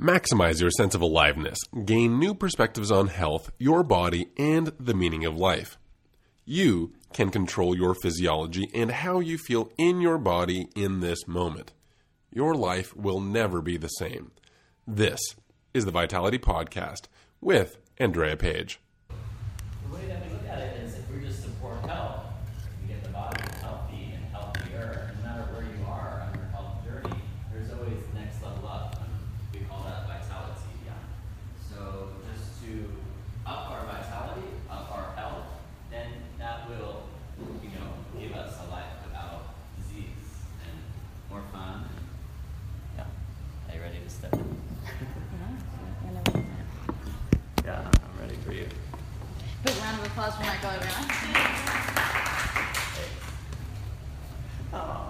Maximize your sense of aliveness, gain new perspectives on health, your body, and the meaning of life. You can control your physiology and how you feel in your body in this moment. Your life will never be the same. This is the Vitality Podcast with Andrea Page. The way that we look at it is if we just support health, we get the body healthy and healthier, no matter where you are on your health journey, there's always the next level up. And we call that vitality. Yeah. So just to up our vitality, up our health, then that will, you know, give us a life without disease and more fun. And, yeah. Are you ready to step in? Yeah, I'm ready for you. Big round of applause for Michael Arena.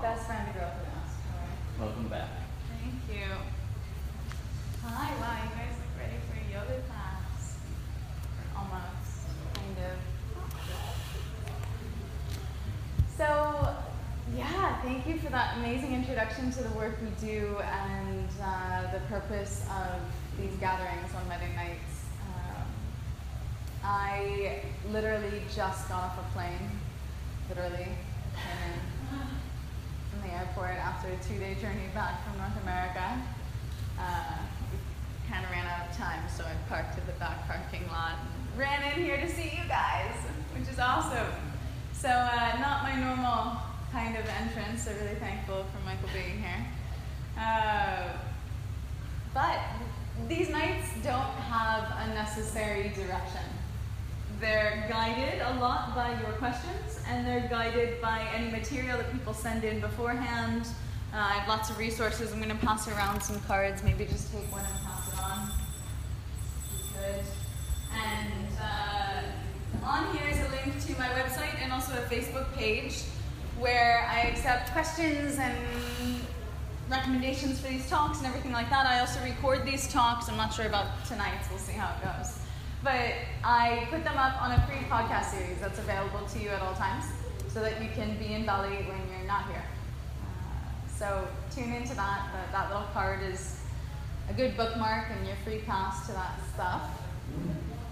Best friend to grow up with. Welcome back. Thank you. Hi, wow, you guys look ready for a yoga class. Almost, kind of. So, yeah, thank you for that amazing introduction to the work we do and uh, the purpose of these gatherings on Monday nights. I literally just got off a plane, literally, came in from the airport after a two-day journey back from North America. Uh, kind of ran out of time, so I parked at the back parking lot and ran in here to see you guys, which is awesome. So uh, not my normal kind of entrance. So really thankful for Michael being here. Uh, but these nights don't have a necessary direction. They're guided a lot by your questions, and they're guided by any material that people send in beforehand. Uh, I have lots of resources. I'm going to pass around some cards. Maybe just take one and pass it on. Good. And uh, on here is a link to my website and also a Facebook page where I accept questions and recommendations for these talks and everything like that. I also record these talks. I'm not sure about tonight's. We'll see how it goes. But I put them up on a free podcast series that's available to you at all times so that you can be in Bali when you're not here. Uh, so tune into that. That, that little card is a good bookmark and your free pass to that stuff.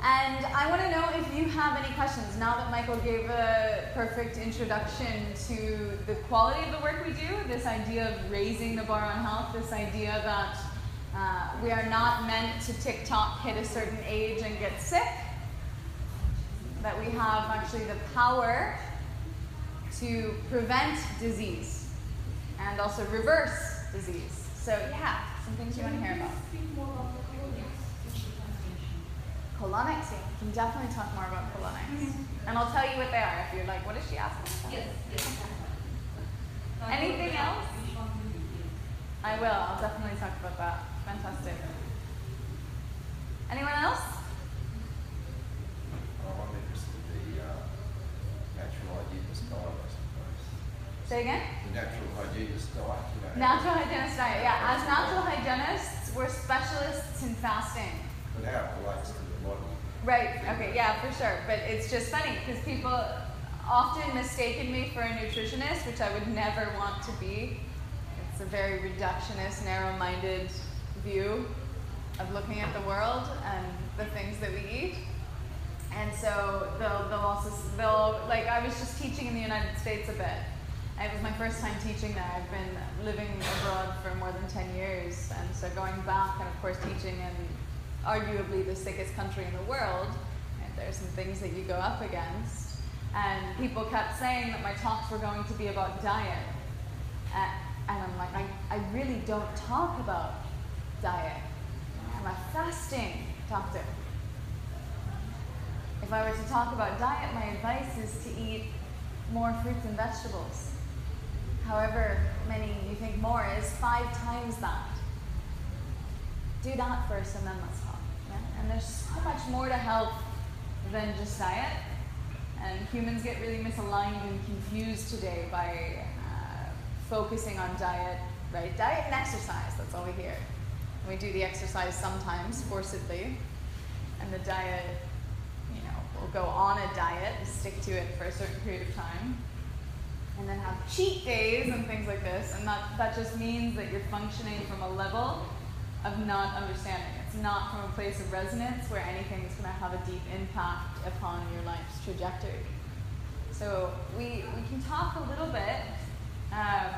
And I want to know if you have any questions now that Michael gave a perfect introduction to the quality of the work we do, this idea of raising the bar on health, this idea that uh, we are not meant to TikTok hit a certain age and get sick, that we have actually the power to prevent disease and also reverse disease. So, yeah, some things you want to hear about. Colonics, yeah, we can definitely talk more about colonics. And I'll tell you what they are if you're like, what is she asking? Yes, yes. Anything else? I will, I'll definitely talk about that. Fantastic. Anyone else? Oh, I'm interested in the uh, natural hygienist diet. Say again? The natural hygienist diet, you know. Natural hygienist diet. Yeah, as natural hygienists, we're specialists in fasting. But how it relates to the body. Right, okay, yeah, for sure. But it's just funny because people often mistaken me for a nutritionist, which I would never want to be. It's a very reductionist, narrow minded view of looking at the world and the things that we eat. And so they'll, they'll also, they'll, like, I was just teaching in the United States a bit. It was my first time teaching there. I've been living abroad for more than 10 years. And so going back and, of course, teaching in arguably the sickest country in the world, and there's some things that you go up against. And people kept saying that my talks were going to be about diet. And I'm like, I, I really don't talk about diet. I'm a fasting doctor. If I were to talk about diet, my advice is to eat more fruits and vegetables. However many you think more is five times that. Do that first and then let's talk. Yeah? And there's so much more to health than just diet. And humans get really misaligned and confused today by uh, focusing on diet, right? Diet and exercise, that's all we hear. We do the exercise sometimes, forcibly, and the diet, you know, we'll go on a diet and stick to it for a certain period of time, and then have cheat days and things like this, and that, that just means that you're functioning from a level of not understanding. It's not from a place of resonance where anything is going to have a deep impact upon your life's trajectory. So we, we can talk a little bit, um,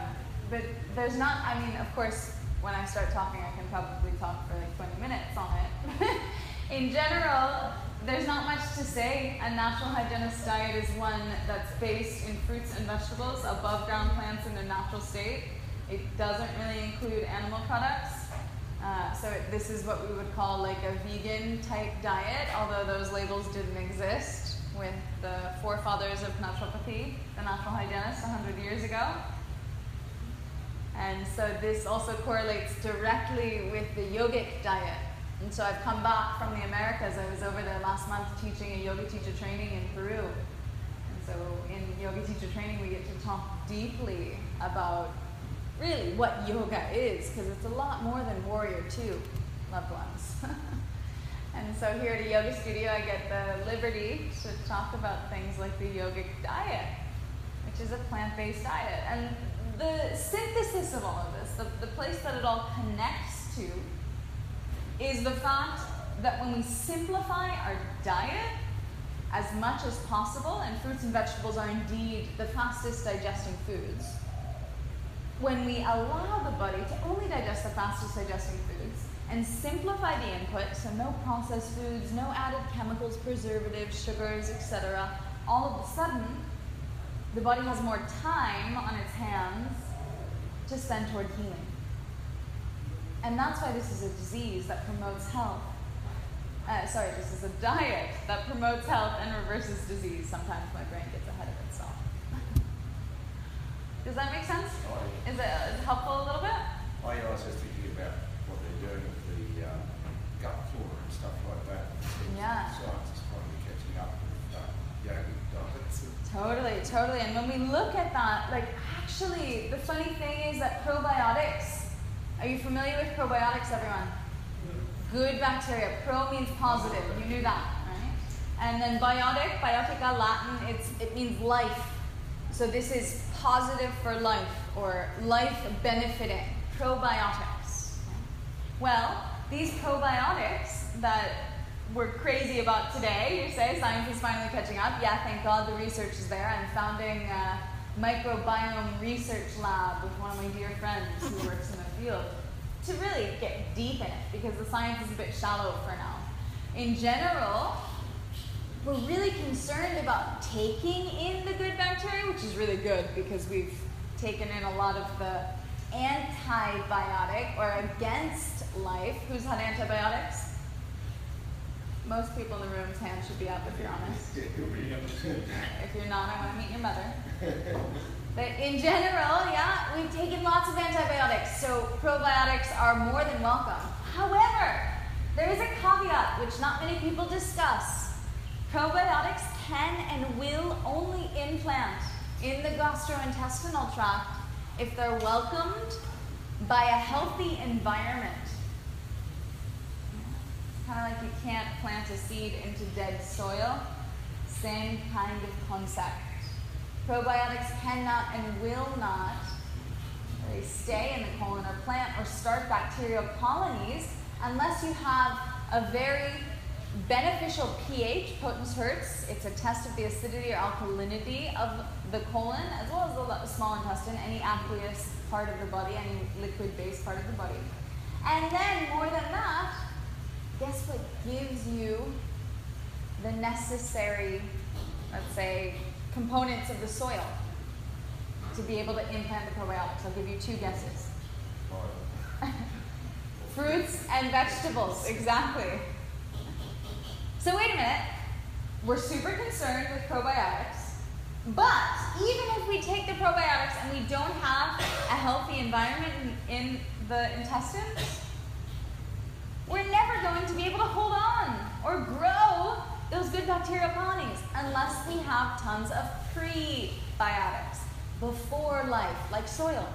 but there's not, I mean, of course, when I start talking, I can probably talk for like 20 minutes on it. In general, there's not much to say. A natural hygienist diet is one that's based in fruits and vegetables, above ground plants in their natural state. It doesn't really include animal products. Uh, so it, this is what we would call like a vegan type diet, although those labels didn't exist with the forefathers of naturopathy, the natural hygienists, 100 years ago. And so this also correlates directly with the yogic diet. And so I've come back from the Americas. I was over there last month teaching a yoga teacher training in Peru. And so in yoga teacher training, we get to talk deeply about really what yoga is, because it's a lot more than warrior two, loved ones. and so here at a yoga studio, I get the liberty to talk about things like the yogic diet, which is a plant-based diet. And the synthesis of all of this, the, the place that it all connects to, is the fact that when we simplify our diet as much as possible, and fruits and vegetables are indeed the fastest digesting foods, when we allow the body to only digest the fastest digesting foods and simplify the input, so no processed foods, no added chemicals, preservatives, sugars, etc., all of a sudden, the body has more time on its hands to spend toward healing. And that's why this is a disease that promotes health. Uh, sorry, this is a diet that promotes health and reverses disease. Sometimes my brain gets ahead of itself. Does that make sense? Is it, is helpful a little bit? oh I was just thinking about what they're doing with the um, gut flora and stuff like that. Yeah. Science is finally catching up with uh, yogic diets. Totally, totally. And when we look at that, like actually, the funny thing is that probiotics, are you familiar with probiotics, everyone? Good bacteria. Pro means positive. You knew that, right? And then biotic, biotica Latin, it's, it means life. So this is positive for life or life benefiting. Probiotics. Well, these probiotics that we're crazy about today, you say, science is finally catching up. Yeah, thank God the research is there. I'm founding a microbiome research lab with one of my dear friends who works in the field to really get deep in it because the science is a bit shallow for now. In general, we're really concerned about taking in the good bacteria, which is really good because we've taken in a lot of the antibiotic or against life. Who's had antibiotics? Most people in the room's hand should be up if you're honest. If you're not, I want to meet your mother. But in general, yeah, we've taken lots of antibiotics, so probiotics are more than welcome. However, there is a caveat which not many people discuss. Probiotics can and will only implant in the gastrointestinal tract if they're welcomed by a healthy environment. Kind of like you can't plant a seed into dead soil. Same kind of concept. Probiotics cannot and will not really stay in the colon or plant or start bacterial colonies unless you have a very beneficial pH, potens Hertz. It's a test of the acidity or alkalinity of the colon as well as the small intestine, any aqueous part of the body, any liquid-based part of the body. And then more than that, guess what gives you the necessary, let's say, components of the soil to be able to implant the probiotics? I'll give you two guesses. Fruits and vegetables, exactly. So wait a minute. We're super concerned with probiotics, but even if we take the probiotics and we don't have a healthy environment in, in the intestines, we're never going to be able to hold on or grow those good bacterial colonies unless we have tons of prebiotics before life, like soil.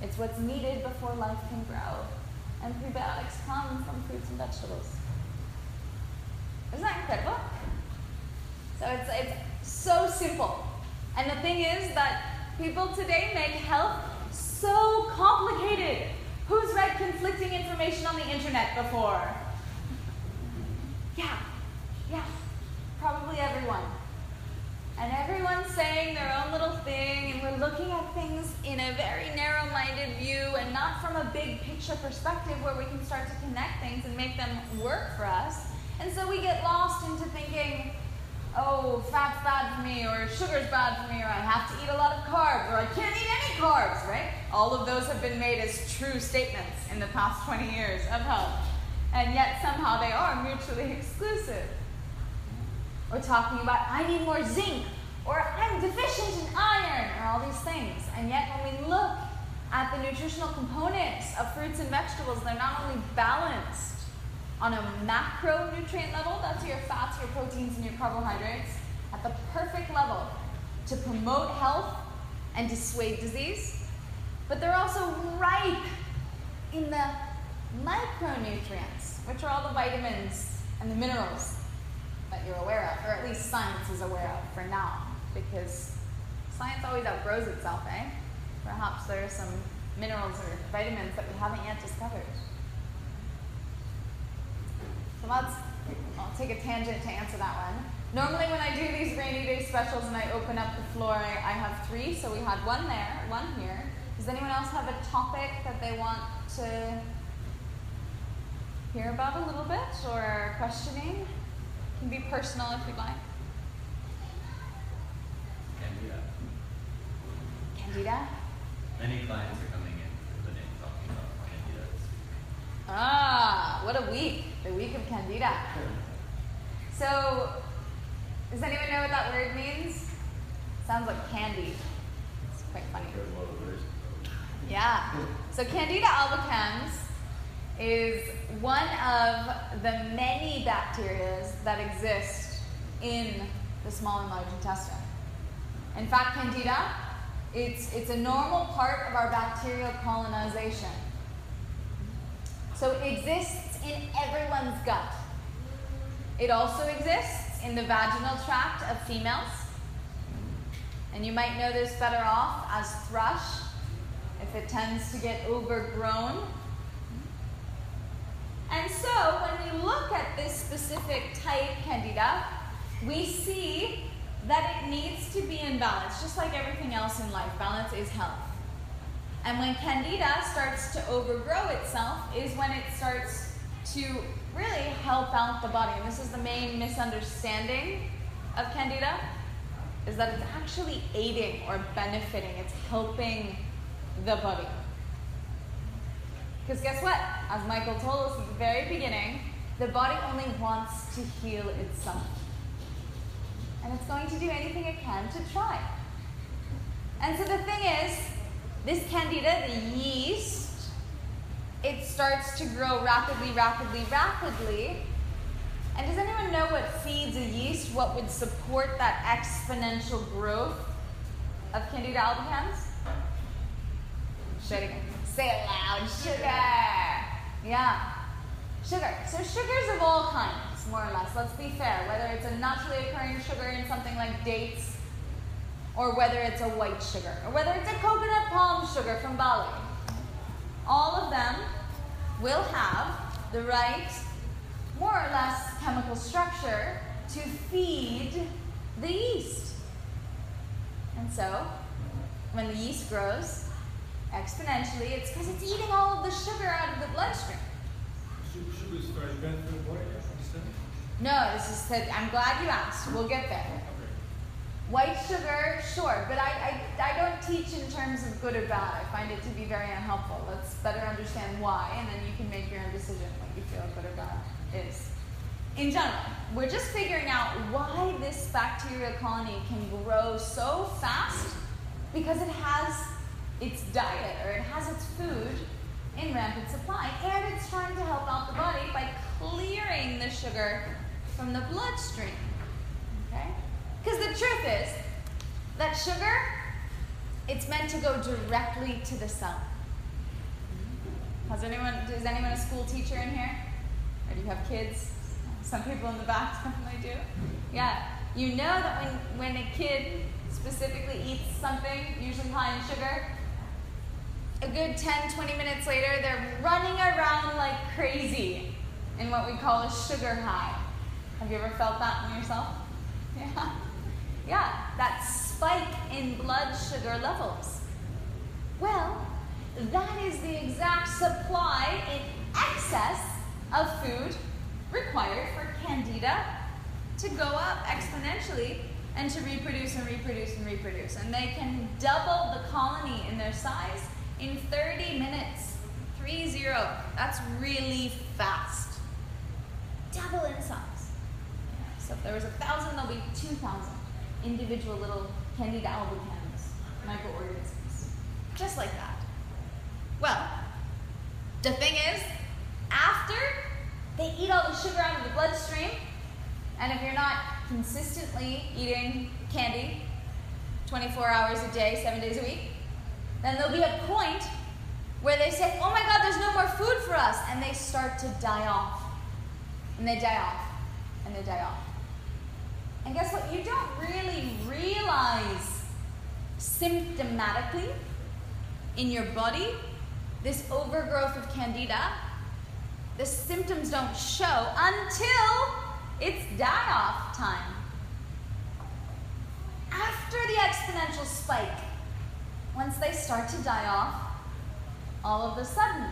It's what's needed before life can grow. And prebiotics come from fruits and vegetables. Isn't that incredible? So it's, it's so simple. And the thing is that people today make health so complicated. Who's read conflicting information on the internet before? Yeah, yeah, probably everyone. And everyone's saying their own little thing, and we're looking at things in a very narrow minded view and not from a big picture perspective where we can start to connect things and make them work for us. And so we get lost into thinking, oh, fat's bad for me, or sugar's bad for me, or I have to eat a lot of carbs, or I can't eat any carbs, right? All of those have been made as true statements in the past 20 years of health. And yet somehow they are mutually exclusive. Or talking about, I need more zinc, or I'm deficient in iron, or all these things. And yet when we look at the nutritional components of fruits and vegetables, they're not only balanced, on a macronutrient level, that's your fats, your proteins, and your carbohydrates, at the perfect level to promote health and dissuade disease. But they're also ripe in the micronutrients, which are all the vitamins and the minerals that you're aware of, or at least science is aware of for now, because science always outgrows itself, eh? Perhaps there are some minerals or vitamins that we haven't yet discovered. Let's, I'll take a tangent to answer that one. Normally when I do these rainy day specials and I open up the floor, I, I have three. So we had one there, one here. Does anyone else have a topic that they want to hear about a little bit or questioning? It can be personal if you'd like. Candida. Candida? Many clients are coming in for the day talking about Candida this week. Ah, what a week. The week of Candida. So, does anyone know what that word means? Sounds like candy. It's quite funny. Yeah. So Candida albicans is one of the many bacteria that exist in the small and large intestine. In fact, Candida, it's, it's a normal part of our bacterial colonization. So it exists in everyone's gut. It also exists in the vaginal tract of females. And you might know this better off as thrush if it tends to get overgrown. And so when we look at this specific type, Candida, we see that it needs to be in balance, just like everything else in life. Balance is health. And when Candida starts to overgrow itself, is when it starts to really help out the body. And this is the main misunderstanding of Candida, is that it's actually aiding or benefiting. It's helping the body. Because guess what? As Michael told us at the very beginning, the body only wants to heal itself. And it's going to do anything it can to try. And so the thing is, this candida, the yeast, it starts to grow rapidly, rapidly, rapidly. And does anyone know what feeds a yeast? What would support that exponential growth of Candida albicans? Again. Say it loud. Sugar. Yeah. Sugar. So sugars of all kinds, more or less. Let's be fair. Whether it's a naturally occurring sugar in something like dates, or whether it's a white sugar, or whether it's a coconut palm sugar from Bali. All of them will have the right, more or less, chemical structure to feed the yeast. And so, when the yeast grows exponentially, it's because it's eating all of the sugar out of the bloodstream. Sugar is very bad for the body, I understand. No, this is said. I'm glad you asked. We'll get there. White sugar, sure, but I, I, I don't teach in terms of good or bad. I find it to be very unhelpful. Let's better understand why, and then you can make your own decision what you feel good or bad is. In general, we're just figuring out why this bacterial colony can grow so fast because it has its diet or it has its food in rampant supply, and it's trying to help out the body by clearing the sugar from the bloodstream. Okay? Because the truth is that sugar, it's meant to go directly to the cell. Has anyone, is anyone a school teacher in here? Or do you have kids? Some people in the back definitely do. Yeah. You know that when, when a kid specifically eats something, usually high in sugar, a good 10, 20 minutes later, they're running around like crazy in what we call a sugar high. Have you ever felt that in yourself? Yeah. Yeah, that spike in blood sugar levels. Well, that is the exact supply in excess of food required for candida to go up exponentially and to reproduce and reproduce and reproduce. And they can double the colony in their size in 30 minutes. 3 0. That's really fast. Double in size. So if there was a thousand, there'll be 2,000 individual little Candida albicans, microorganisms. Just like that. Well, the thing is, after they eat all the sugar out of the bloodstream, and if you're not consistently eating candy 24 hours a day, seven days a week, then there'll be a point where they say, oh my God, there's no more food for us. And they start to die off. And they die off. And they die off. And guess what? You don't really realize symptomatically in your body this overgrowth of candida. The symptoms don't show until it's die off time. After the exponential spike, once they start to die off, all of a sudden,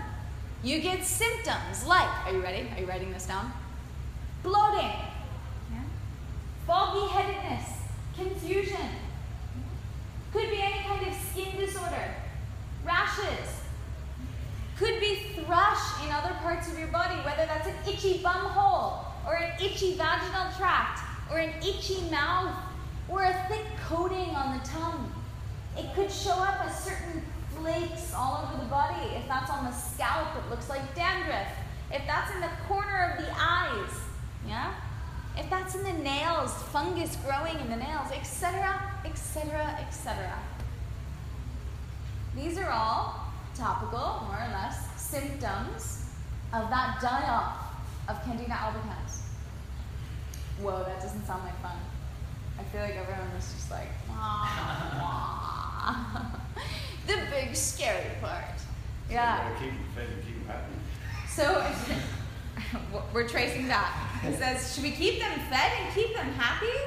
you get symptoms like, are you ready? Are you writing this down? Bloating? Foggy headedness, confusion, could be any kind of skin disorder, rashes, could be thrush in other parts of your body, whether that's an itchy bum hole, or an itchy vaginal tract, or an itchy mouth, or a thick coating on the tongue. It could show up as certain flakes all over the body. If that's on the scalp, it looks like dandruff. If that's in the corner of the eyes, yeah? If that's in the nails, fungus growing in the nails, etc., etc., etc. These are all topical, more or less, symptoms of that die off of Candida albicans. Whoa, that doesn't sound like fun. I feel like everyone was just like, the big scary part. Yeah. So keep them fed and keep them happy. So we're tracing that. It says, should we keep them fed and keep them happy?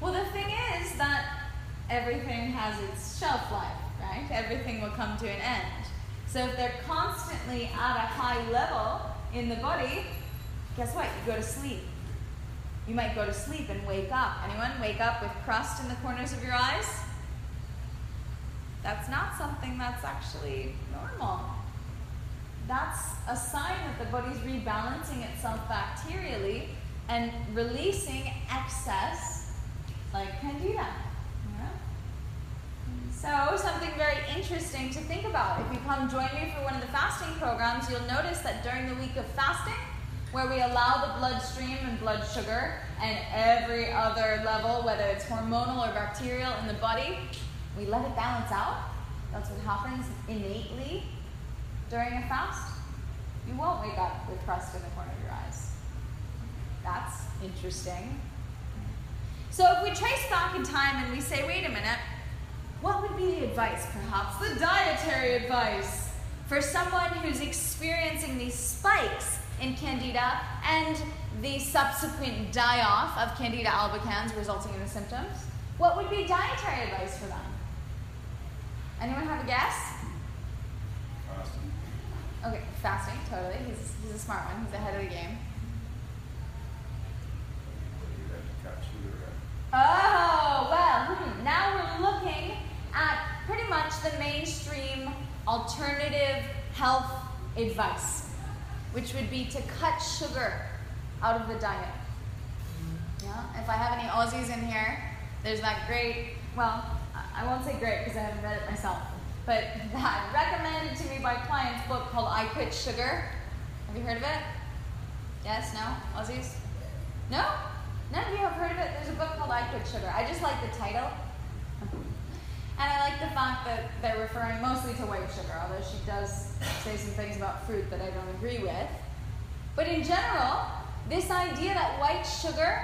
Well, the thing is that everything has its shelf life, right? Everything will come to an end. So if they're constantly at a high level in the body, guess what? You go to sleep. You might go to sleep and wake up. Anyone wake up with crust in the corners of your eyes? That's not something that's actually normal. That's a sign that the body's rebalancing itself bacterially and releasing excess like candida. So, something very interesting to think about. If you come join me for one of the fasting programs, you'll notice that during the week of fasting, where we allow the bloodstream and blood sugar and every other level, whether it's hormonal or bacterial in the body, we let it balance out. That's what happens innately during a fast. You won't wake up with crust in the corner of your eyes. That's interesting. So if we trace back in time and we say, wait a minute, what would be the advice, perhaps? The dietary advice for someone who's experiencing these spikes in candida and the subsequent die off of candida albicans resulting in the symptoms? What would be dietary advice for them? Anyone have a guess? Fasting. Okay, fasting, totally. He's, he's a smart one. He's ahead of the game. Oh, well, hmm, now we're looking at pretty much the mainstream alternative health advice, which would be to cut sugar out of the diet. Yeah, if I have any Aussies in here, there's that great, well, I won't say great because I haven't read it myself, but that recommended to me by clients book called I Quit Sugar. Have you heard of it? Yes, no? Aussies? No? None of you have heard of it? There's a book called I Quit Sugar. I just like the title. And I like the fact that they're referring mostly to white sugar, although she does say some things about fruit that I don't agree with. But in general, this idea that white sugar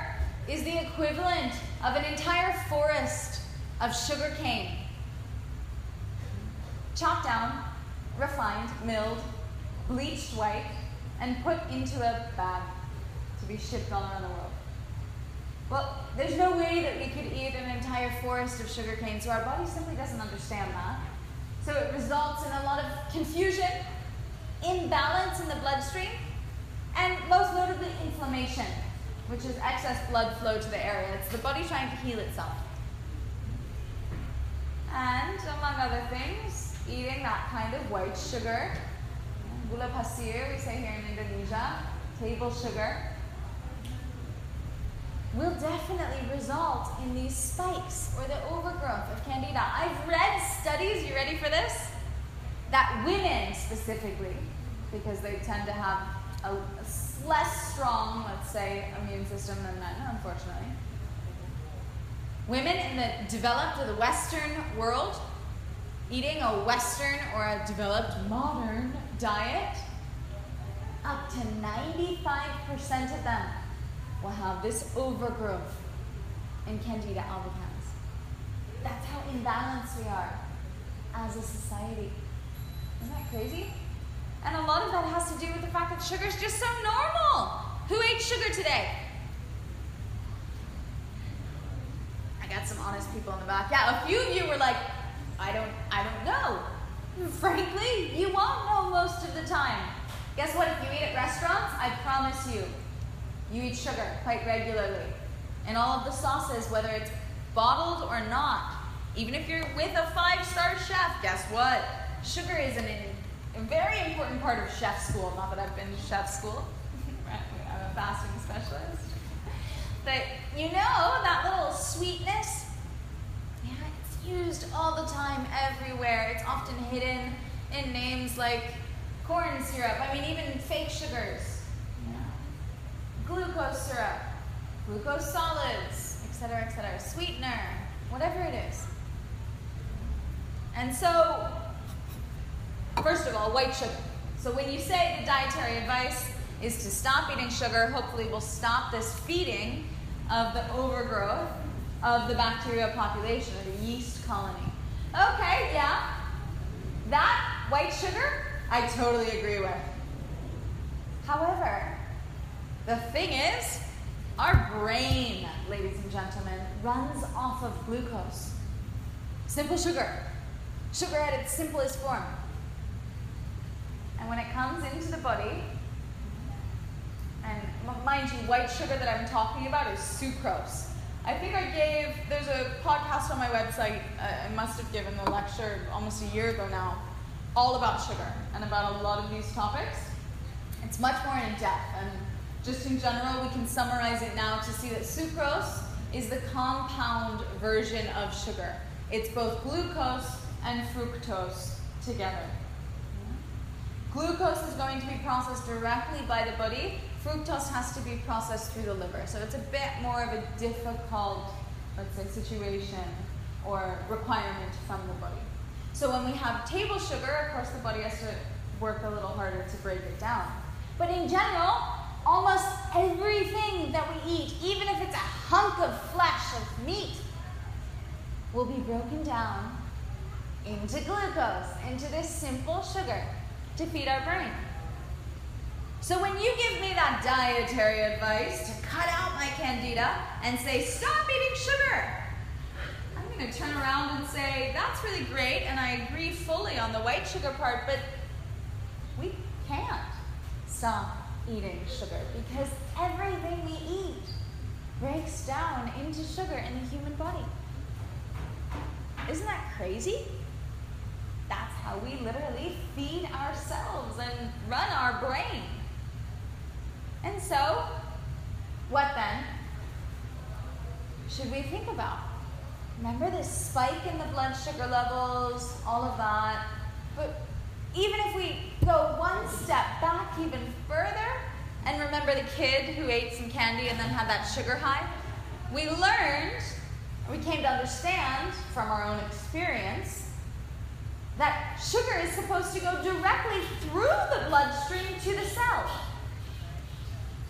is the equivalent of an entire forest of sugar cane chopped down refined, milled, bleached white, and put into a bag to be shipped all around the world. Well, there's no way that we could eat an entire forest of sugarcane, so our body simply doesn't understand that. So it results in a lot of confusion, imbalance in the bloodstream, and most notably inflammation, which is excess blood flow to the area. It's the body trying to heal itself. And among other things, eating that kind of white sugar, gula pasir, we say here in Indonesia, table sugar, will definitely result in these spikes or the overgrowth of candida. I've read studies, you ready for this? That women specifically, because they tend to have a, less strong, let's say, immune system than men, unfortunately. Women in the developed or the Western world eating a Western or a developed modern diet, up to 95% of them will have this overgrowth in Candida albicans. That's how imbalanced we are as a society. Isn't that crazy? And a lot of that has to do with the fact that sugar is just so normal. Who ate sugar today? I got some honest people in the back. Yeah, a few of you were like, I don't I don't know. Frankly, you won't know most of the time. Guess what? If you eat at restaurants, I promise you, you eat sugar quite regularly. And all of the sauces, whether it's bottled or not, even if you're with a five star chef, guess what? Sugar is an, a very important part of chef school. Not that I've been to chef school, I'm a fasting specialist. But you know, that little sweetness, used all the time everywhere. It's often hidden in names like corn syrup. I mean, even fake sugars glucose syrup, glucose solids, etc., etc., sweetener, whatever it is. And so, first of all, white sugar. So when you say the dietary advice is to stop eating sugar, hopefully we'll stop this feeding of the overgrowth of the bacterial population or the yeast colony. Okay, yeah. That white sugar, I totally agree with. However, the thing is, our brain, ladies and gentlemen, runs off of glucose. Simple sugar. Sugar at its simplest form. And when it comes into the body, and mind you, white sugar that I'm talking about is sucrose. I think I gave, there's a podcast on my website, uh, I must have given the lecture almost a year ago now, all about sugar and about a lot of these topics. It's much more in depth, and just in general, we can summarize it now to see that sucrose is the compound version of sugar. It's both glucose and fructose together. Glucose is going to be processed directly by the body. Fructose has to be processed through the liver. So it's a bit more of a difficult, let's say, situation or requirement from the body. So when we have table sugar, of course, the body has to work a little harder to break it down. But in general, almost everything that we eat, even if it's a hunk of flesh of meat, will be broken down into glucose, into this simple sugar to feed our brain. So when you give me that dietary advice to cut out my candida and say, stop eating sugar, I'm going to turn around and say, that's really great, and I agree fully on the white sugar part, but we can't stop eating sugar because everything we eat breaks down into sugar in the human body. Isn't that crazy? That's how we literally feed ourselves and run our brain. And so, what then should we think about? Remember this spike in the blood sugar levels, all of that. But even if we go one step back even further and remember the kid who ate some candy and then had that sugar high, we learned, we came to understand from our own experience, that sugar is supposed to go directly through the bloodstream to the cell.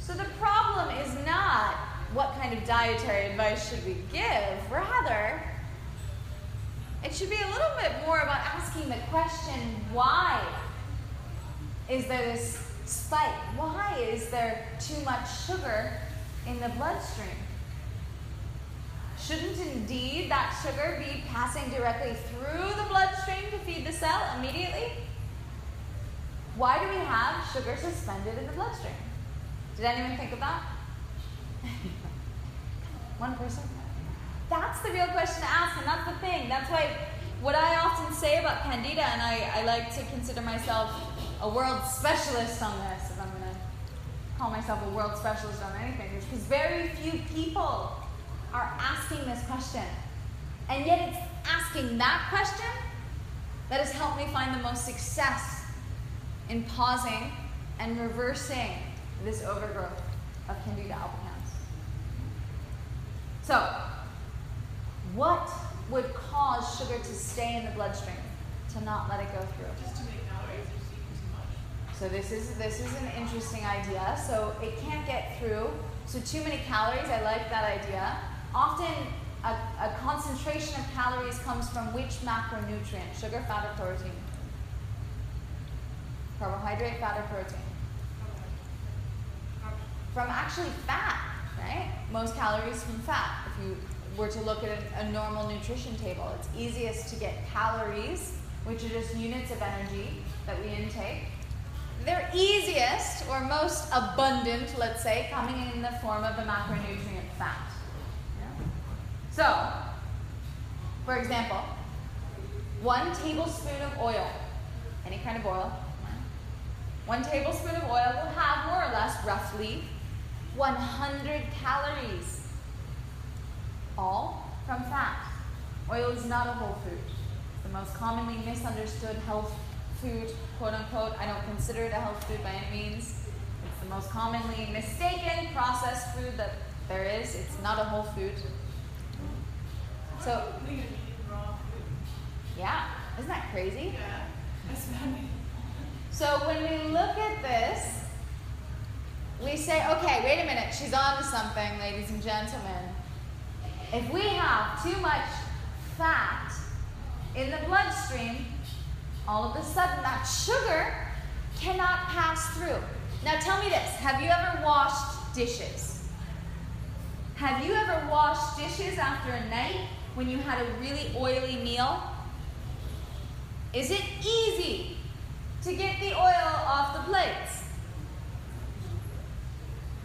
So the problem is not what kind of dietary advice should we give, rather, It should be a little bit more about asking the question why is there this spike? Why is there too much sugar in the bloodstream? Shouldn't indeed that sugar be passing directly through the bloodstream to feed the cell immediately? Why do we have sugar suspended in the bloodstream? Did anyone think of that? One person? That's the real question to ask, and that's the thing. That's why what I often say about candida, and I, I like to consider myself a world specialist on this, if I'm going to call myself a world specialist on anything, is because very few people are asking this question. And yet it's asking that question that has helped me find the most success in pausing and reversing this overgrowth of Candida albicans. So, what would cause sugar to stay in the bloodstream, to not let it go through? Just too many calories or too much? So this is this is an interesting idea. So it can't get through. So too many calories. I like that idea. Often a, a concentration of calories comes from which macronutrient? Sugar, fat, or protein? Carbohydrate, fat, or protein? From actually fat, right? Most calories from fat. If you were to look at a, a normal nutrition table, it's easiest to get calories, which are just units of energy that we intake. They're easiest or most abundant, let's say, coming in the form of the macronutrient fat. Yeah? So, for example, one tablespoon of oil, any kind of oil, one tablespoon of oil will have more or less roughly 100 calories, all from fat. Oil is not a whole food. It's the most commonly misunderstood health food, quote unquote. I don't consider it a health food by any means. It's the most commonly mistaken processed food that there is. It's not a whole food. So, Lean and eating raw food. yeah, isn't that crazy? Yeah. So when we look at this, we say, okay, wait a minute, she's on to something, ladies and gentlemen. If we have too much fat in the bloodstream, all of a sudden that sugar cannot pass through. Now tell me this have you ever washed dishes? Have you ever washed dishes after a night when you had a really oily meal? Is it easy to get the oil off the plates?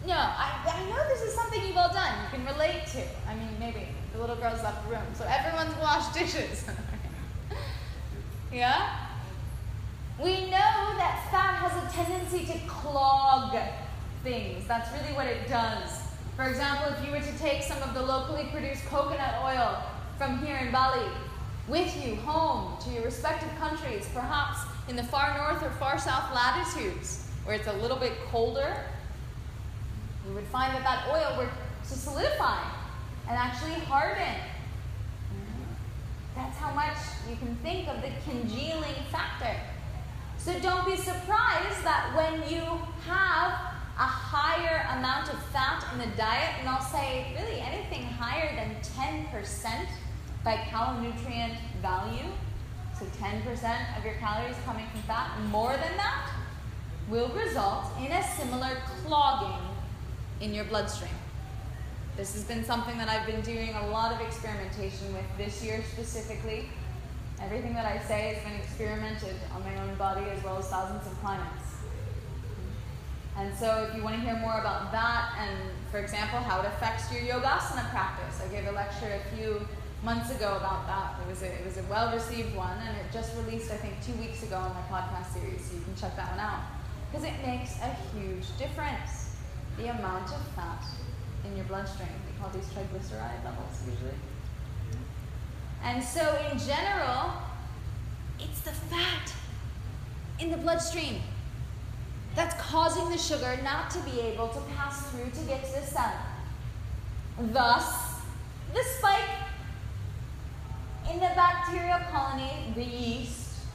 No, I, I know this is something you've all done. You can relate to. I mean, maybe the little girls left the room, so everyone's washed dishes. yeah? We know that fat has a tendency to clog things. That's really what it does. For example, if you were to take some of the locally produced coconut oil from here in Bali with you home to your respective countries, perhaps in the far north or far south latitudes, where it's a little bit colder, you would find that that oil were to solidify and actually harden. That's how much you can think of the congealing factor. So don't be surprised that when you have a higher amount of fat in the diet, and I'll say really anything higher than 10% by calonutrient value, so 10% of your calories coming from fat, more than that, will result in a similar clogging in your bloodstream. This has been something that I've been doing a lot of experimentation with this year specifically. Everything that I say has been experimented on my own body as well as thousands of clients. And so, if you want to hear more about that, and for example, how it affects your yogasana practice, I gave a lecture a few months ago about that. It was a, it was a well received one, and it just released, I think, two weeks ago on my podcast series, so you can check that one out. Because it makes a huge difference the amount of fat in your bloodstream. We call these triglyceride levels usually. And so, in general, it's the fat in the bloodstream that's causing the sugar not to be able to pass through to get to the cell. Thus, the spike in the bacterial colony, the yeast,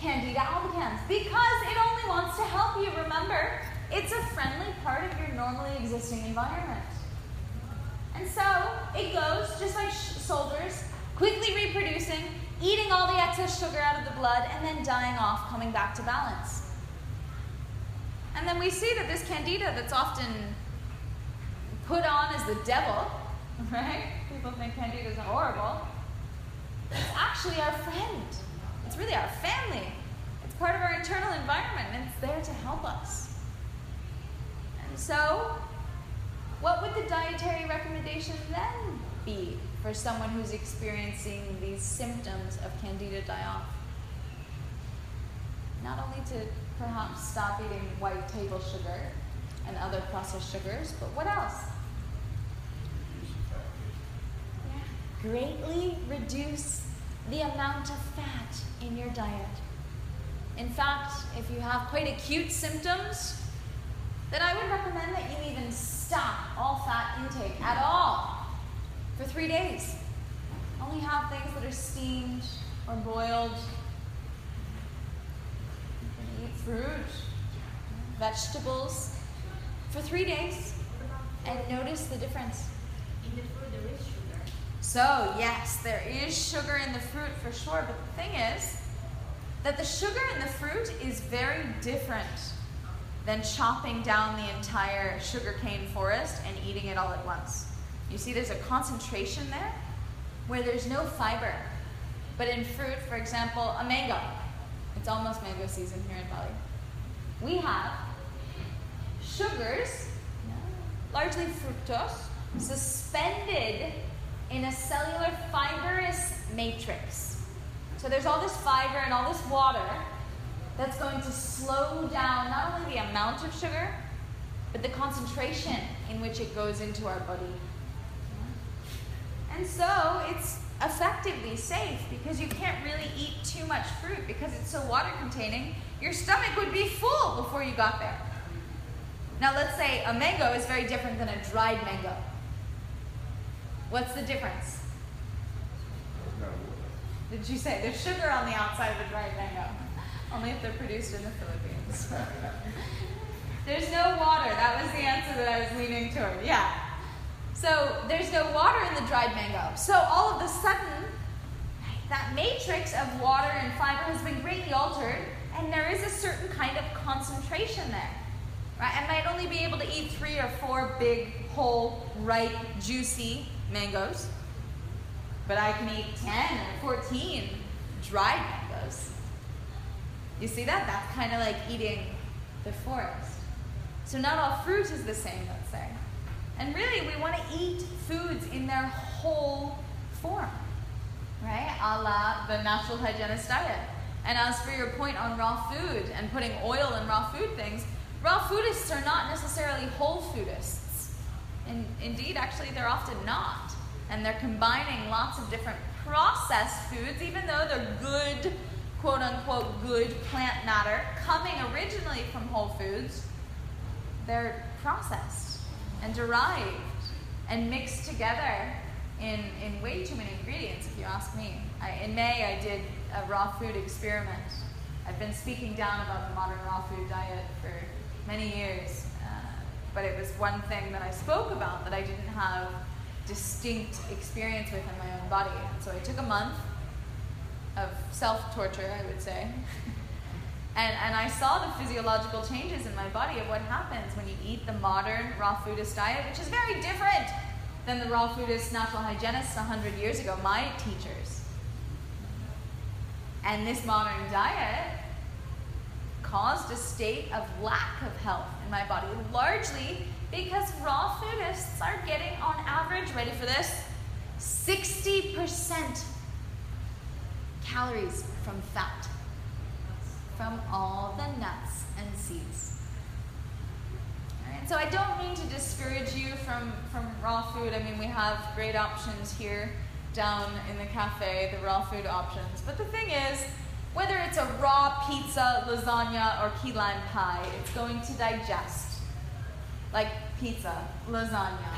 Candida albicans, because it only wants to help you. Remember, it's a friendly part of your normally existing environment. And so it goes, just like soldiers quickly reproducing, eating all the excess sugar out of the blood, and then dying off, coming back to balance. And then we see that this candida that's often put on as the devil, right? People think candidas are horrible. It's actually our friend. It's really our family. It's part of our internal environment, and it's there to help us. So, what would the dietary recommendation then be for someone who's experiencing these symptoms of candida die off? Not only to perhaps stop eating white table sugar and other processed sugars, but what else? Greatly reduce the amount of fat in your diet. In fact, if you have quite acute symptoms, then I would recommend that you even stop all fat intake at all for three days. Only have things that are steamed or boiled. You can eat fruit, vegetables for three days and notice the difference. In the food there is sugar. So, yes, there is sugar in the fruit for sure, but the thing is that the sugar in the fruit is very different than chopping down the entire sugarcane forest and eating it all at once. You see, there's a concentration there where there's no fiber. But in fruit, for example, a mango, it's almost mango season here in Bali. We have sugars, largely fructose, suspended in a cellular fibrous matrix. So there's all this fiber and all this water that's going to slow down not only the amount of sugar, but the concentration in which it goes into our body. And so it's effectively safe because you can't really eat too much fruit because it's so water containing. Your stomach would be full before you got there. Now, let's say a mango is very different than a dried mango. What's the difference? Did you say there's sugar on the outside of a dried mango? Only if they're produced in the Philippines. there's no water. That was the answer that I was leaning toward. Yeah. So there's no water in the dried mango. So all of a sudden, that matrix of water and fiber has been greatly altered, and there is a certain kind of concentration there. Right? I might only be able to eat three or four big, whole, ripe, juicy mangoes, but I can eat 10 or 14 dried mangoes. You see that? That's kind of like eating the forest. So, not all fruit is the same, let's say. And really, we want to eat foods in their whole form, right? A la the natural hygienist diet. And as for your point on raw food and putting oil in raw food things, raw foodists are not necessarily whole foodists. And indeed, actually, they're often not. And they're combining lots of different processed foods, even though they're good, quote unquote, good plant matter, coming originally from whole foods, they're processed and derived and mixed together in, in way too many ingredients, if you ask me. I, in May, I did a raw food experiment. I've been speaking down about the modern raw food diet for many years, uh, but it was one thing that I spoke about that I didn't have distinct experience with in my own body. And so I took a month of self torture, I would say. and, and I saw the physiological changes in my body of what happens when you eat the modern raw foodist diet, which is very different than the raw foodist natural hygienists 100 years ago, my teachers. And this modern diet caused a state of lack of health in my body, largely because raw foodists are getting, on average, ready for this, 60% calories from fat, from all the nuts and seeds. So I don't mean to discourage you from, from raw food. I mean, we have great options here down in the cafe, the raw food options. But the thing is, whether it's a raw pizza, lasagna, or key lime pie, it's going to digest like pizza, lasagna,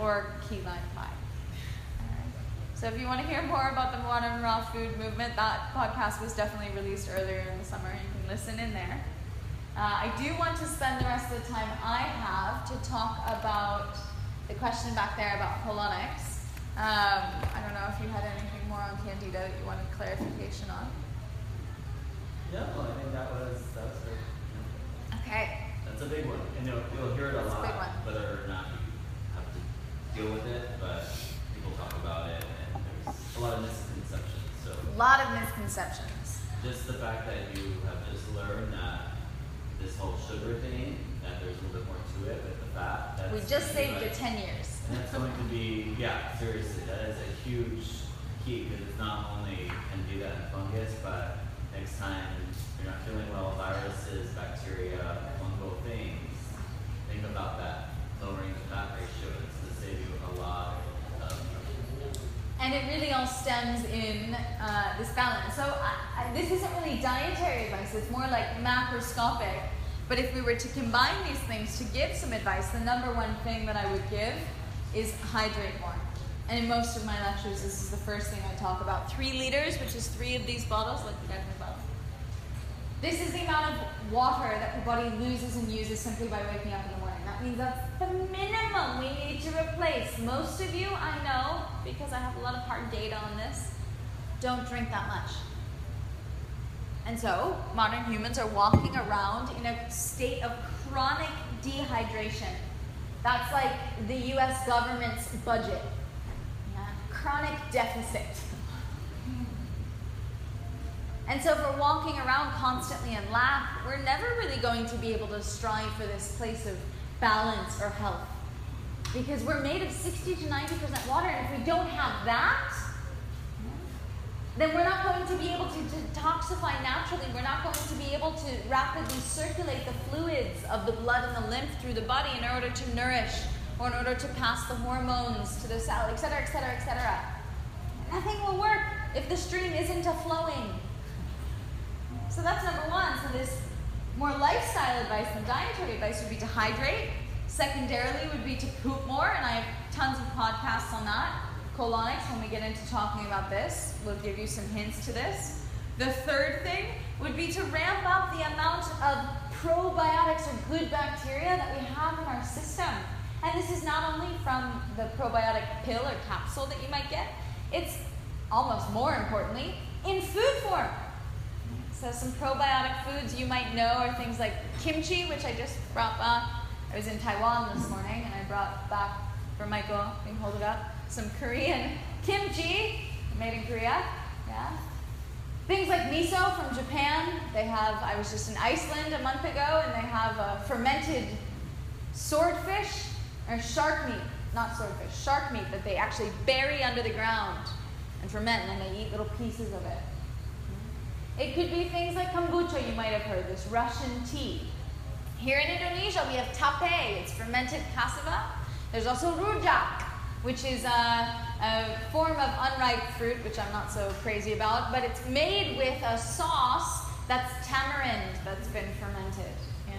or key lime pie. So if you want to hear more about the modern raw food movement, that podcast was definitely released earlier in the summer. You can listen in there. Uh, I do want to spend the rest of the time I have to talk about the question back there about colonics. Um, I don't know if you had anything more on candida that you wanted clarification on. Yeah, well, I think that was that was. Yeah. Okay. That's a big one, and you'll, you'll hear it a That's a lot, one. whether or not you have to deal with it. But people talk about it, a lot of misconceptions. So A lot of misconceptions. just the fact that you have just learned that this whole sugar thing, that there's a little bit more to it with the fat. That's We just saved be you 10 years. And that's going to be, yeah, seriously, that is a huge key because it's not only can do that in fungus, but next time you're not feeling well, viruses, bacteria, fungal things, think about that, lowering the fat ratio. It's going to save you a lot And it really all stems in uh, this balance. So I, I, this isn't really dietary advice, it's more like macroscopic. But if we were to combine these things to give some advice, the number one thing that I would give is hydrate more. And in most of my lectures, this is the first thing I talk about. Three liters, which is three of these bottles, like the guy in bottle. This is the amount of water that the body loses and uses simply by waking up in the. That means that's the minimum we need to replace. Most of you, I know, because I have a lot of hard data on this, don't drink that much. And so, modern humans are walking around in a state of chronic dehydration. That's like the US government's budget. Yeah. Chronic deficit. And so, if we're walking around constantly in lack, we're never really going to be able to strive for this place of balance or health. Because we're made of 60 to 90% water, and if we don't have that, then we're not going to be able to detoxify naturally. We're not going to be able to rapidly circulate the fluids of the blood and the lymph through the body in order to nourish or in order to pass the hormones to the cell, etc., etc., etc. Nothing will work if the stream isn't a flowing. So that's number one. So this more lifestyle advice than dietary advice would be to hydrate. Secondarily would be to poop more, and I have tons of podcasts on that. Colonics, when we get into talking about this, will give you some hints to this. The third thing would be to ramp up the amount of probiotics or good bacteria that we have in our system. And this is not only from the probiotic pill or capsule that you might get, it's almost more importantly in food form. So some probiotic foods you might know are things like kimchi, which I just brought back. I was in Taiwan this morning and I brought back for Michael, you can hold it up, some Korean kimchi made in Korea. Yeah. Things like miso from Japan. They have, I was just in Iceland a month ago and they have a fermented swordfish or shark meat, not swordfish, shark meat that they actually bury under the ground and ferment and then they eat little pieces of it. It could be things like kombucha, you might have heard, this Russian tea. Here in Indonesia, we have tape, it's fermented cassava. There's also rujak, which is a, a, form of unripe fruit, which I'm not so crazy about, but it's made with a sauce that's tamarind that's been fermented. Yeah?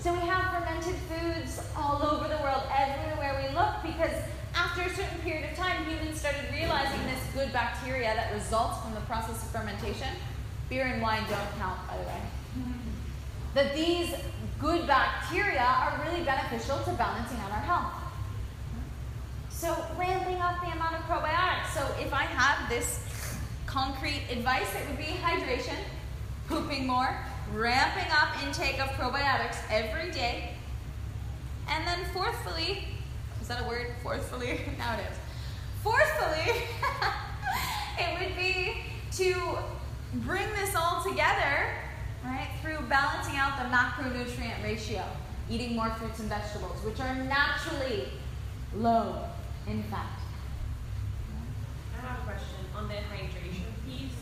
So we have fermented foods all over the world, everywhere we look, because after a certain period of time, humans started realizing this good bacteria that results from the process of fermentation. Beer and wine don't count, by the way. That these good bacteria are really beneficial to balancing out our health. So, ramping up the amount of probiotics. So, if I have this concrete advice, it would be hydration, pooping more, ramping up intake of probiotics every day, and then fourthly, is that a word? Fourthly? now it is. Fourthly, it would be to bring this all together, right, through balancing out the macronutrient ratio, eating more fruits and vegetables, which are naturally low in fat. I have a question on the hydration piece.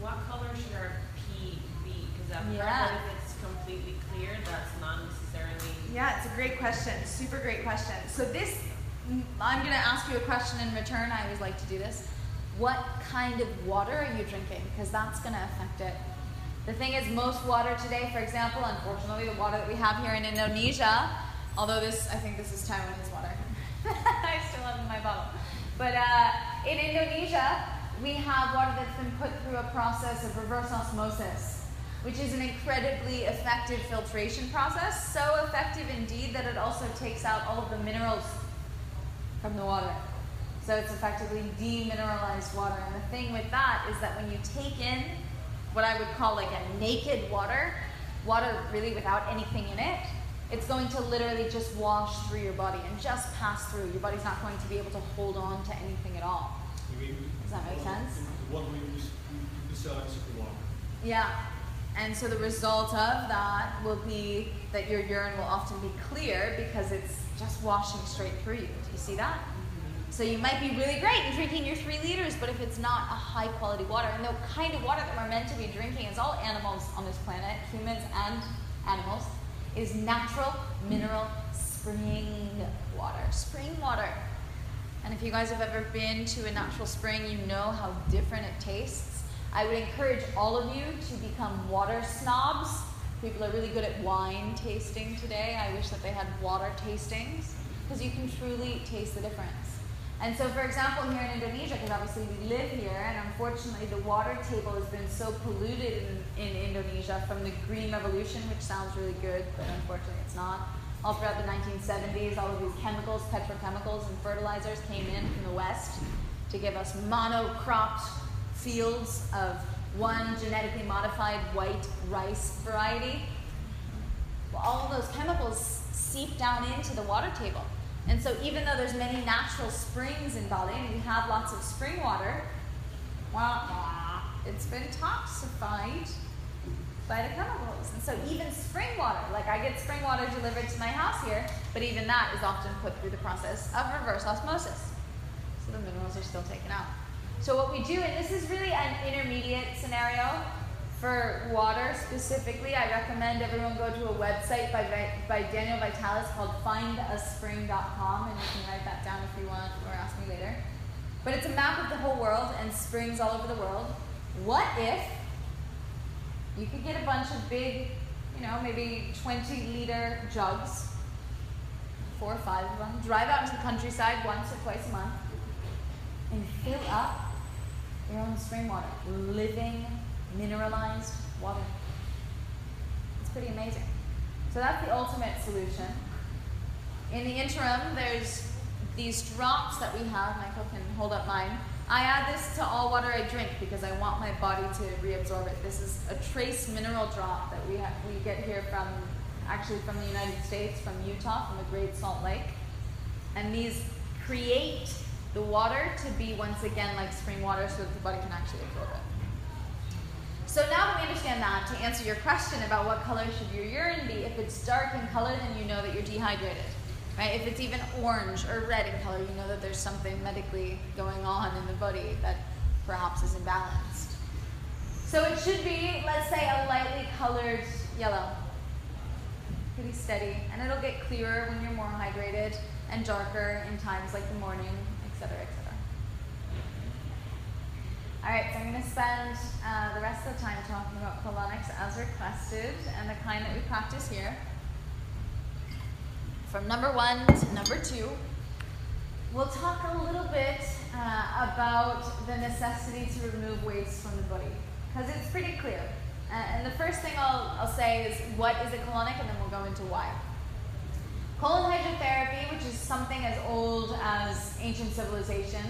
What color should our pee be? Because I've Yeah. heard if it's completely clear, that's not necessarily. Yeah, it's a great question. Super great question. So this, mm, I'm going to ask you a question in return. I always like to do this. What kind of water are you drinking? Because that's going to affect it. The thing is, most water today, for example, unfortunately, the water that we have here in Indonesia, although this, I think this is Taiwanese water. I still have in my bottle. But uh, in Indonesia, we have water that's been put through a process of reverse osmosis, which is an incredibly effective filtration process. So effective indeed that it also takes out all of the minerals from the water. So it's effectively demineralized water. And the thing with that is that when you take in what I would call like a naked water, water really without anything in it, it's going to literally just wash through your body and just pass through. Your body's not going to be able to hold on to anything at all. Does that make sense? The one we use, we besides the water. Yeah. And so the result of that will be that your urine will often be clear because it's just washing straight through you. Do you see that? So you might be really great in drinking your three liters, but if it's not a high quality water, and the kind of water that we're meant to be drinking as all animals on this planet, humans and animals, is natural mineral spring water. Spring water. And if you guys have ever been to a natural spring, you know how different it tastes. I would encourage all of you to become water snobs. People are really good at wine tasting today. I wish that they had water tastings because you can truly taste the difference. And so, for example, here in Indonesia, because obviously we live here, and unfortunately the water table has been so polluted in, in Indonesia from the Green Revolution, which sounds really good, but unfortunately it's not. All throughout the 1970s, all of these chemicals, petrochemicals, and fertilizers came in from the West to give us monocropped fields of one genetically modified white rice variety. Well, all those chemicals seep down into the water table. And so even though there's many natural springs in Bali, and we have lots of spring water, well, it's been toxified by the chemicals. And so even spring water, like I get spring water delivered to my house here, but even that is often put through the process of reverse osmosis. So the minerals are still taken out. So what we do, and this is really an intermediate scenario for water specifically, I recommend everyone go to a website by, by Daniel Vitalis called findaspring.com, and you can write that down if you want or ask me later. But it's a map of the whole world and springs all over the world. What if you could get a bunch of big, you know, maybe 20 liter jugs, four or five of them, drive out into the countryside once or twice a month, and fill up your own spring water, living, mineralized water. It's pretty amazing. So that's the ultimate solution. In the interim, there's these drops that we have. Michael can hold up mine. I add this to all water I drink because I want my body to reabsorb it. This is a trace mineral drop that we, we get here from, actually from the United States, from Utah, from the Great Salt Lake. And these create the water to be once again like spring water so that the body can actually absorb it. So now that we understand that, to answer your question about what color should your urine be, if it's dark in color, then you know that you're dehydrated. Right? If it's even orange or red in color, you know that there's something medically going on in the body that perhaps is imbalanced. So it should be, let's say, a lightly colored yellow. Pretty steady. And it'll get clearer when you're more hydrated and darker in times like the morning, etc., etc. All right, so I'm going to spend uh, the rest of the time talking about colonics as requested and the kind that we practice here. From number one to number two, we'll talk a little bit uh, about the necessity to remove waste from the body because it's pretty clear. Uh, and the first thing I'll, I'll say is what is a colonic, and then we'll go into why. Colon hydrotherapy, which is something as old as ancient civilization,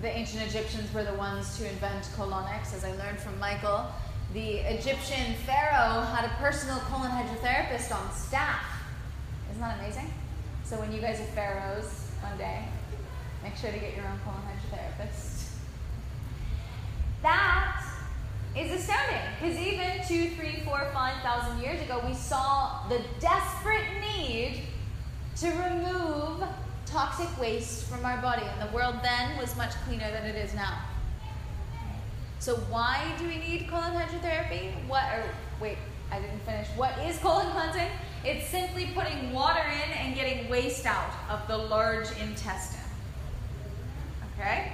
the ancient Egyptians were the ones to invent colonics, as I learned from Michael. The Egyptian pharaoh had a personal colon hydrotherapist on staff. Isn't that amazing? So when you guys are pharaohs one day, make sure to get your own colon hydrotherapist. That is astounding because even two, three, four, five thousand years ago, we saw the desperate need to remove toxic waste from our body. And the world then was much cleaner than it is now. So why do we need colon hydrotherapy? What or wait, I didn't finish. What is colon cleansing? It's simply putting water in and getting waste out of the large intestine. Okay?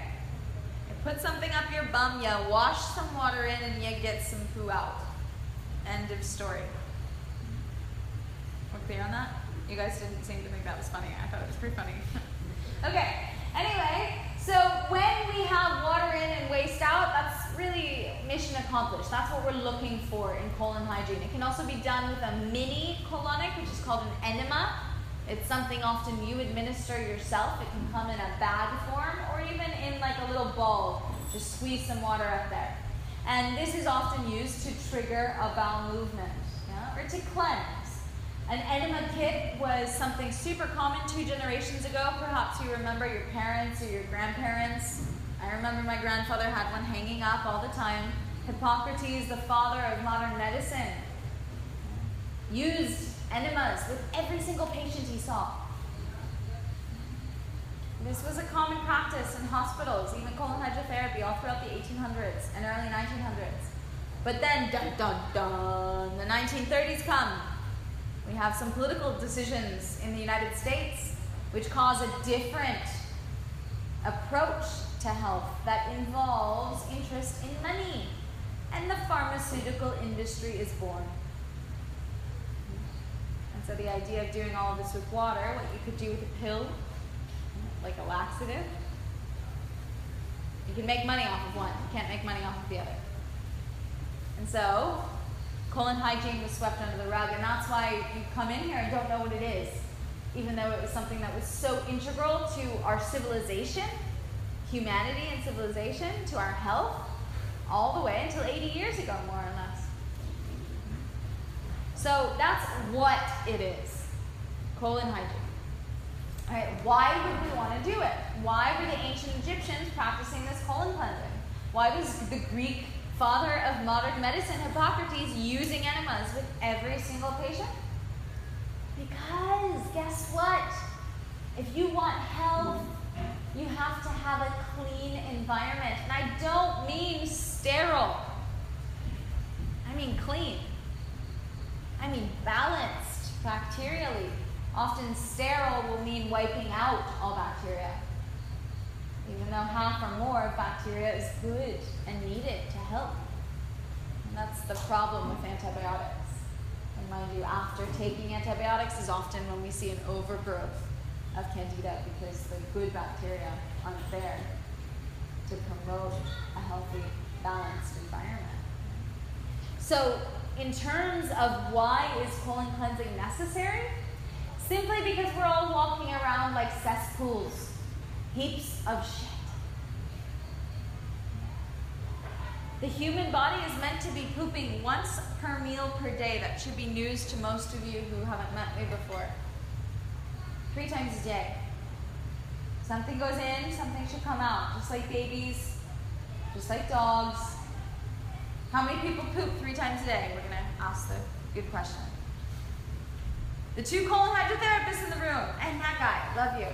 You put something up your bum, you wash some water in and you get some poo out. End of story. We're clear on that? You guys didn't seem to think that was funny. I thought it was pretty funny. okay. Anyway, so when we have water in and waste out, that's really mission accomplished. That's what we're looking for in colon hygiene. It can also be done with a mini colonic, which is called an enema. It's something often you administer yourself. It can come in a bag form or even in like a little ball. Just squeeze some water up there. And this is often used to trigger a bowel movement yeah? or to cleanse. An enema kit was something super common two generations ago. Perhaps you remember your parents or your grandparents. I remember my grandfather had one hanging up all the time. Hippocrates, the father of modern medicine, used enemas with every single patient he saw. This was a common practice in hospitals, even colon hydrotherapy, all throughout the 1800s and early 1900s. But then, dun dun dun, the 1930s come. We have some political decisions in the United States which cause a different approach to health that involves interest in money. And the pharmaceutical industry is born. And so the idea of doing all of this with water, what you could do with a pill, like a laxative, you can make money off of one. You can't make money off of the other. And so, colon hygiene was swept under the rug, and that's why you come in here and don't know what it is, even though it was something that was so integral to our civilization, humanity and civilization, to our health, all the way until 80 years ago, more or less. So that's what it is colon hygiene. All right, why would we want to do it? Why were the ancient Egyptians practicing this colon cleansing? Why was the Greek father of modern medicine, Hippocrates, using enemas with every single patient? Because guess what? If you want health, you have to have a clean environment. And I don't mean sterile, I mean clean. I mean balanced bacterially. Often sterile will mean wiping out all bacteria. Even though half or more of bacteria is good and needed to help. And that's the problem with antibiotics. And mind you, after taking antibiotics is often when we see an overgrowth of candida because the good bacteria aren't there to promote a healthy, balanced environment. So, in terms of why is colon cleansing necessary, simply because we're all walking around like cesspools, heaps of shit. The human body is meant to be pooping once per meal per day. That should be news to most of you who haven't met me before. Three times a day. Something goes in, something should come out. Just like babies, just like dogs. How many people poop three times a day? We're going to ask the good question. The two colon hydrotherapists in the room, and that guy, love you.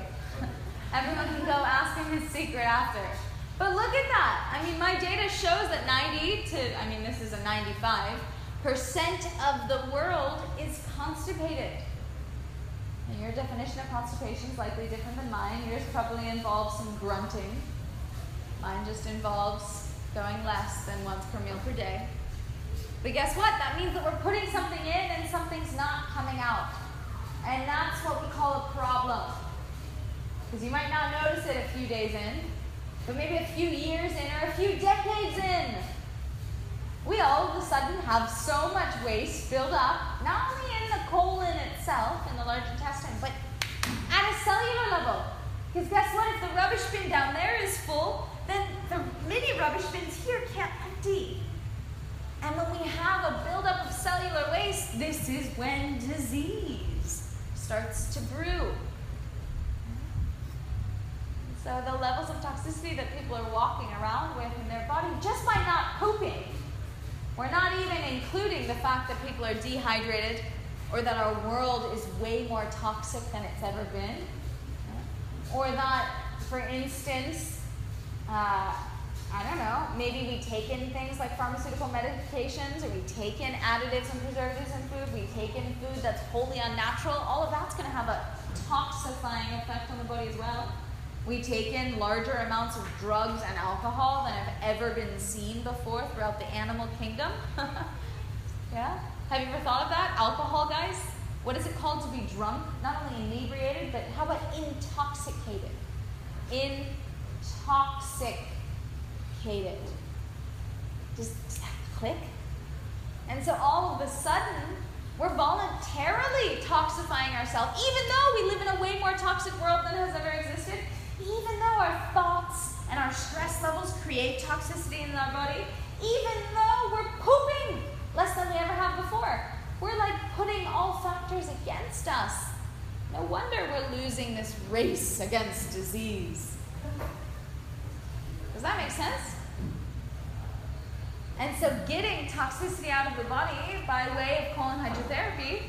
Everyone can go ask him his secret after. But look at that. I mean, my data shows that 90 to, I mean, this is a 95 percent of the world is constipated. And your definition of constipation is likely different than mine. Yours probably involves some grunting. Mine just involves going less than once per meal per day. But guess what? That means that we're putting something in and something's not coming out. And that's what we call a problem. Because you might not notice it a few days in, but maybe a few years in or a few decades in. We all of a sudden have so much waste built up, not only in the colon itself, in the large intestine, but at a cellular level. Because guess what? If the rubbish bin down there is full, then the mini rubbish bins here can't empty. And when we have a buildup of cellular waste, this is when disease starts to brew. So the levels of toxicity that people are walking around with in their body just by not pooping. We're not even including the fact that people are dehydrated or that our world is way more toxic than it's ever been. Or that, for instance, uh, I don't know, maybe we take in things like pharmaceutical medications or we take in additives and preservatives in food, we take in food that's wholly unnatural. All of that's going to have a toxifying effect on the body as well. We take in larger amounts of drugs and alcohol than have ever been seen before throughout the animal kingdom. yeah? Have you ever thought of that? Alcohol, guys? What is it called to be drunk? Not only inebriated, but how about intoxicated? Intoxicated. Does, that click? And so all of a sudden, We're voluntarily toxifying ourselves, even though we live in a way more toxic world than has ever existed, our thoughts and our stress levels create toxicity in our body, even though we're pooping less than we ever have before. We're like putting all factors against us. No wonder we're losing this race against disease. Does that make sense? And so, getting toxicity out of the body by way of colon hydrotherapy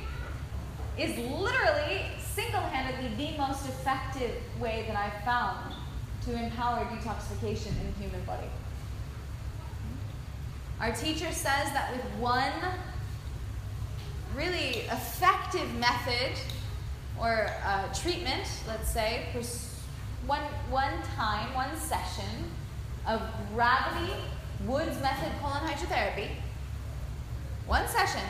is literally single handedly the most effective way that I've found to empower detoxification in the human body. Our teacher says that with one really effective method or uh, treatment, let's say, one, one time, one session of gravity Woods method colon hydrotherapy, one session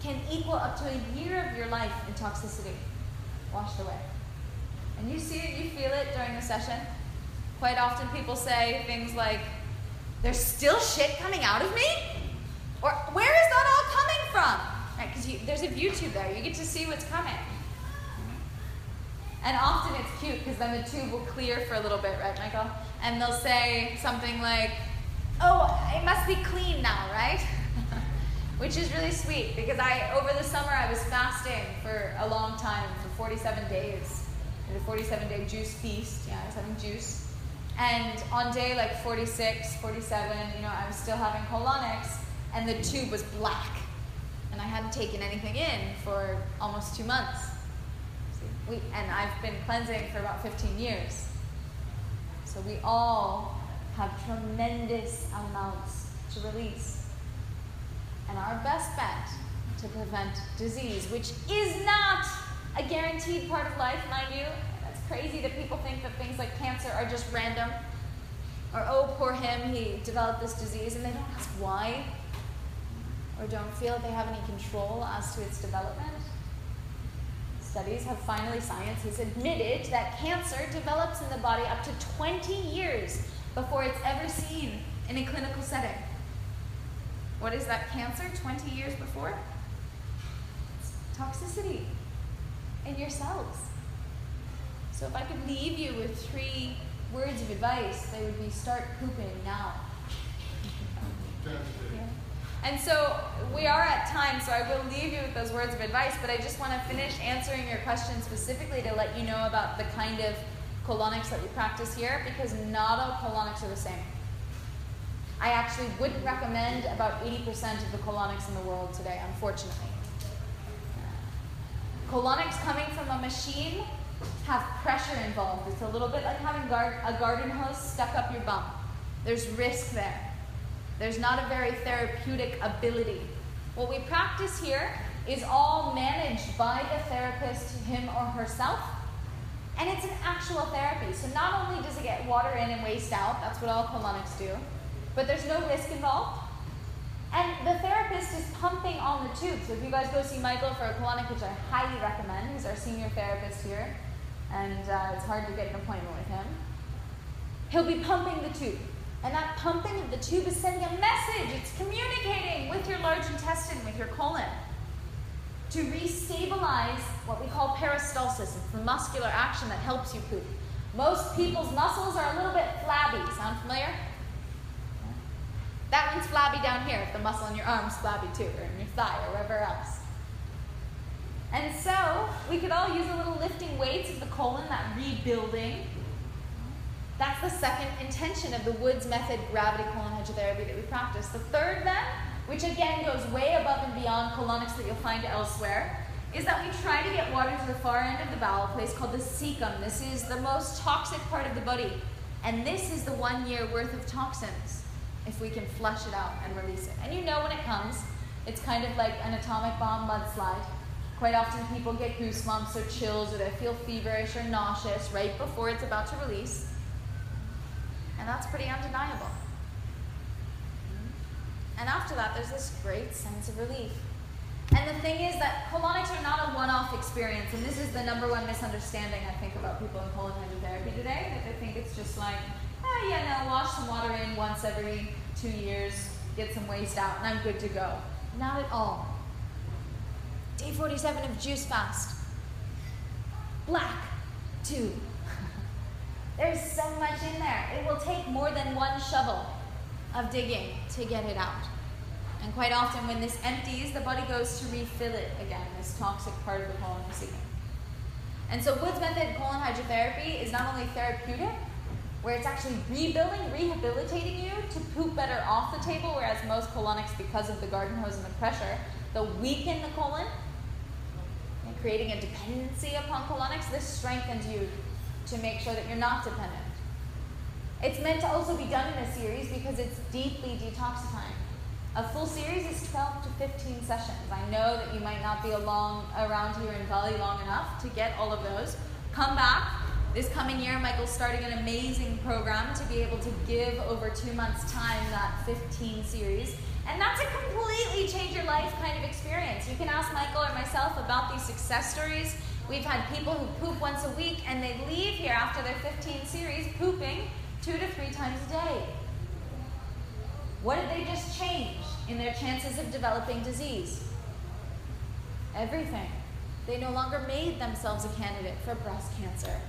can equal up to a year of your life in toxicity washed away. And you see it, you feel it during the session. Quite often people say things like, there's still shit coming out of me? Or where is that all coming from? Right, because there's a YouTube there, you get to see what's coming. And often it's cute because then the tube will clear for a little bit, right, Michael? And they'll say something like, oh, it must be clean now, right? Which is really sweet because I, over the summer, I was fasting for a long time, for 47 days. A 47 day juice feast. Yeah, I was having juice. And on day like 46, 47, you know, I was still having colonics, and the tube was black. And I hadn't taken anything in for almost two months. We, and I've been cleansing for about 15 years. So we all have tremendous amounts to release. And our best bet to prevent disease, which is not a guaranteed part of life, mind you. That's crazy that people think that things like cancer are just random. Or, oh, poor him, he developed this disease, and they don't ask why. Or don't feel they have any control as to its development studies have finally, science has admitted that cancer develops in the body up to 20 years before it's ever seen in a clinical setting. What is that cancer 20 years before? It's toxicity in your cells. So if I could leave you with three words of advice, they would be start pooping now. Yeah. And so we are at time, so I will leave you with those words of advice, but I just want to finish answering your question specifically to let you know about the kind of colonics that we practice here, because not all colonics are the same. I actually wouldn't recommend about 80% of the colonics in the world today, unfortunately. Colonics coming from a machine have pressure involved. It's a little bit like having gar- a garden hose stuck up your bum. There's risk there. There's not a very therapeutic ability. What we practice here is all managed by the therapist, him or herself, and it's an actual therapy. So not only does it get water in and waste out, that's what all colonics do, but there's no risk involved. And the therapist is pumping on the tube. So if you guys go see Michael for a colonic, which I highly recommend, he's our senior therapist here, and uh, it's hard to get an appointment with him, he'll be pumping the tube. And that pumping of the tube is sending a message. It's communicating with your large intestine, with your colon, to restabilize what we call peristalsis. It's the muscular action that helps you poop. Most people's muscles are a little bit flabby. Sound familiar? That one's flabby down here if the muscle in your arm's flabby too, or in your thigh, or wherever else. And so, we could all use a little lifting weights of the colon, that rebuilding, that's the second intention of the Woods method gravity colon hydrotherapy that we practice. The third, then, which again goes way above and beyond colonics that you'll find elsewhere, is that we try to get water to the far end of the bowel, place called the cecum. This is the most toxic part of the body. And this is the one year worth of toxins if we can flush it out and release it. And you know when it comes, it's kind of like an atomic bomb mudslide. Quite often people get goosebumps or chills or they feel feverish or nauseous right before it's about to release. And that's pretty undeniable. And after that, there's this great sense of relief. And the thing is that colonics are not a one off experience. And this is the number one misunderstanding I think about people in colon hydrotherapy today that they think it's just like, oh, yeah, no, wash some water in once every two years, get some waste out, and I'm good to go. Not at all. Day 47 of juice fast. Black, two. There's so much in there. It will take more than one shovel of digging to get it out. And quite often, when this empties, the body goes to refill it again, this toxic part of the colon receiving. And so, Wood's method colon hydrotherapy is not only therapeutic, where it's actually rebuilding, rehabilitating you to poop better off the table, whereas most colonics, because of the garden hose and the pressure, they'll weaken the colon, and creating a dependency upon colonics. This strengthens you to make sure that you're not dependent. It's meant to also be done in a series because it's deeply detoxifying. A full series is 12 to 15 sessions. I know that you might not be along around here in Bali long enough to get all of those. Come back. This coming year, Michael's starting an amazing program to be able to give over two months' time that 15 series. And that's a completely change your life kind of experience. You can ask Michael or myself about these success stories. We've had people who poop once a week and they leave here after their 15 series pooping two to three times a day. What did they just change in their chances of developing disease? Everything. They no longer made themselves a candidate for breast cancer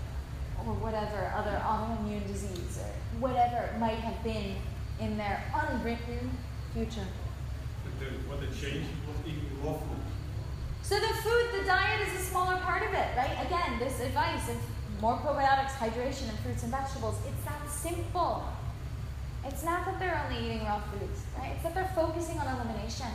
or whatever other autoimmune disease or whatever it might have been in their unwritten future. But the, what they changed was eating raw food. So the food, the diet is a smaller part of it, right? Again, this advice of more probiotics, hydration, and fruits and vegetables, it's that simple. It's not that they're only eating raw foods, right? It's that they're focusing on elimination.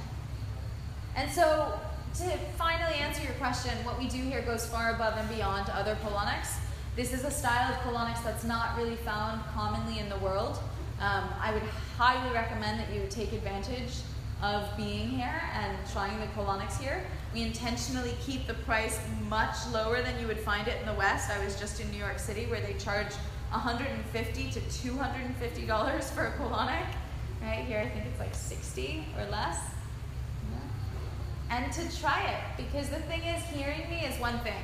And so, to finally answer your question, what we do here goes far above and beyond other colonics. This is a style of colonics that's not really found commonly in the world. Um, I would highly recommend that you take advantage of being here and trying the colonics here. We intentionally keep the price much lower than you would find it in the West. I was just in New York City where they charge 150 to 250 dollars for a colonic. Right here, I think it's like 60 or less. And to try it, because the thing is, hearing me is one thing,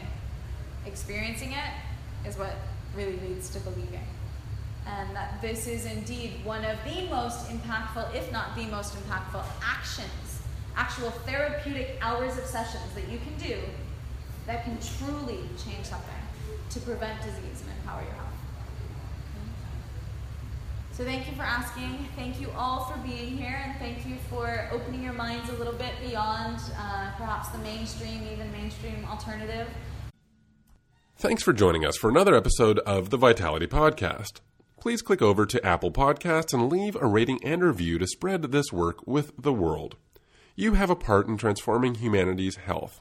experiencing it is what really leads to believing. And that this is indeed one of the most impactful, if not the most impactful, actions, actual therapeutic hours of sessions that you can do that can truly change something to prevent disease and empower your health. So thank you for asking. Thank you all for being here, and thank you for opening your minds a little bit beyond uh, perhaps the mainstream, even mainstream alternative. Thanks for joining us for another episode of the Vitality Podcast. Please click over to Apple Podcasts and leave a rating and review to spread this work with the world. You have a part in transforming humanity's health.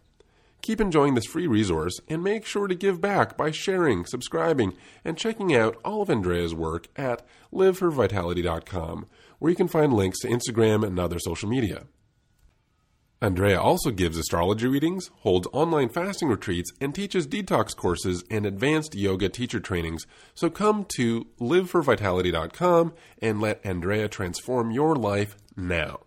Keep enjoying this free resource and make sure to give back by sharing, subscribing, and checking out all of Andrea's work at liveforvitality.com, where you can find links to Instagram and other social media. Andrea also gives astrology readings, holds online fasting retreats, and teaches detox courses and advanced yoga teacher trainings. So come to liveforvitality.com and let Andrea transform your life now.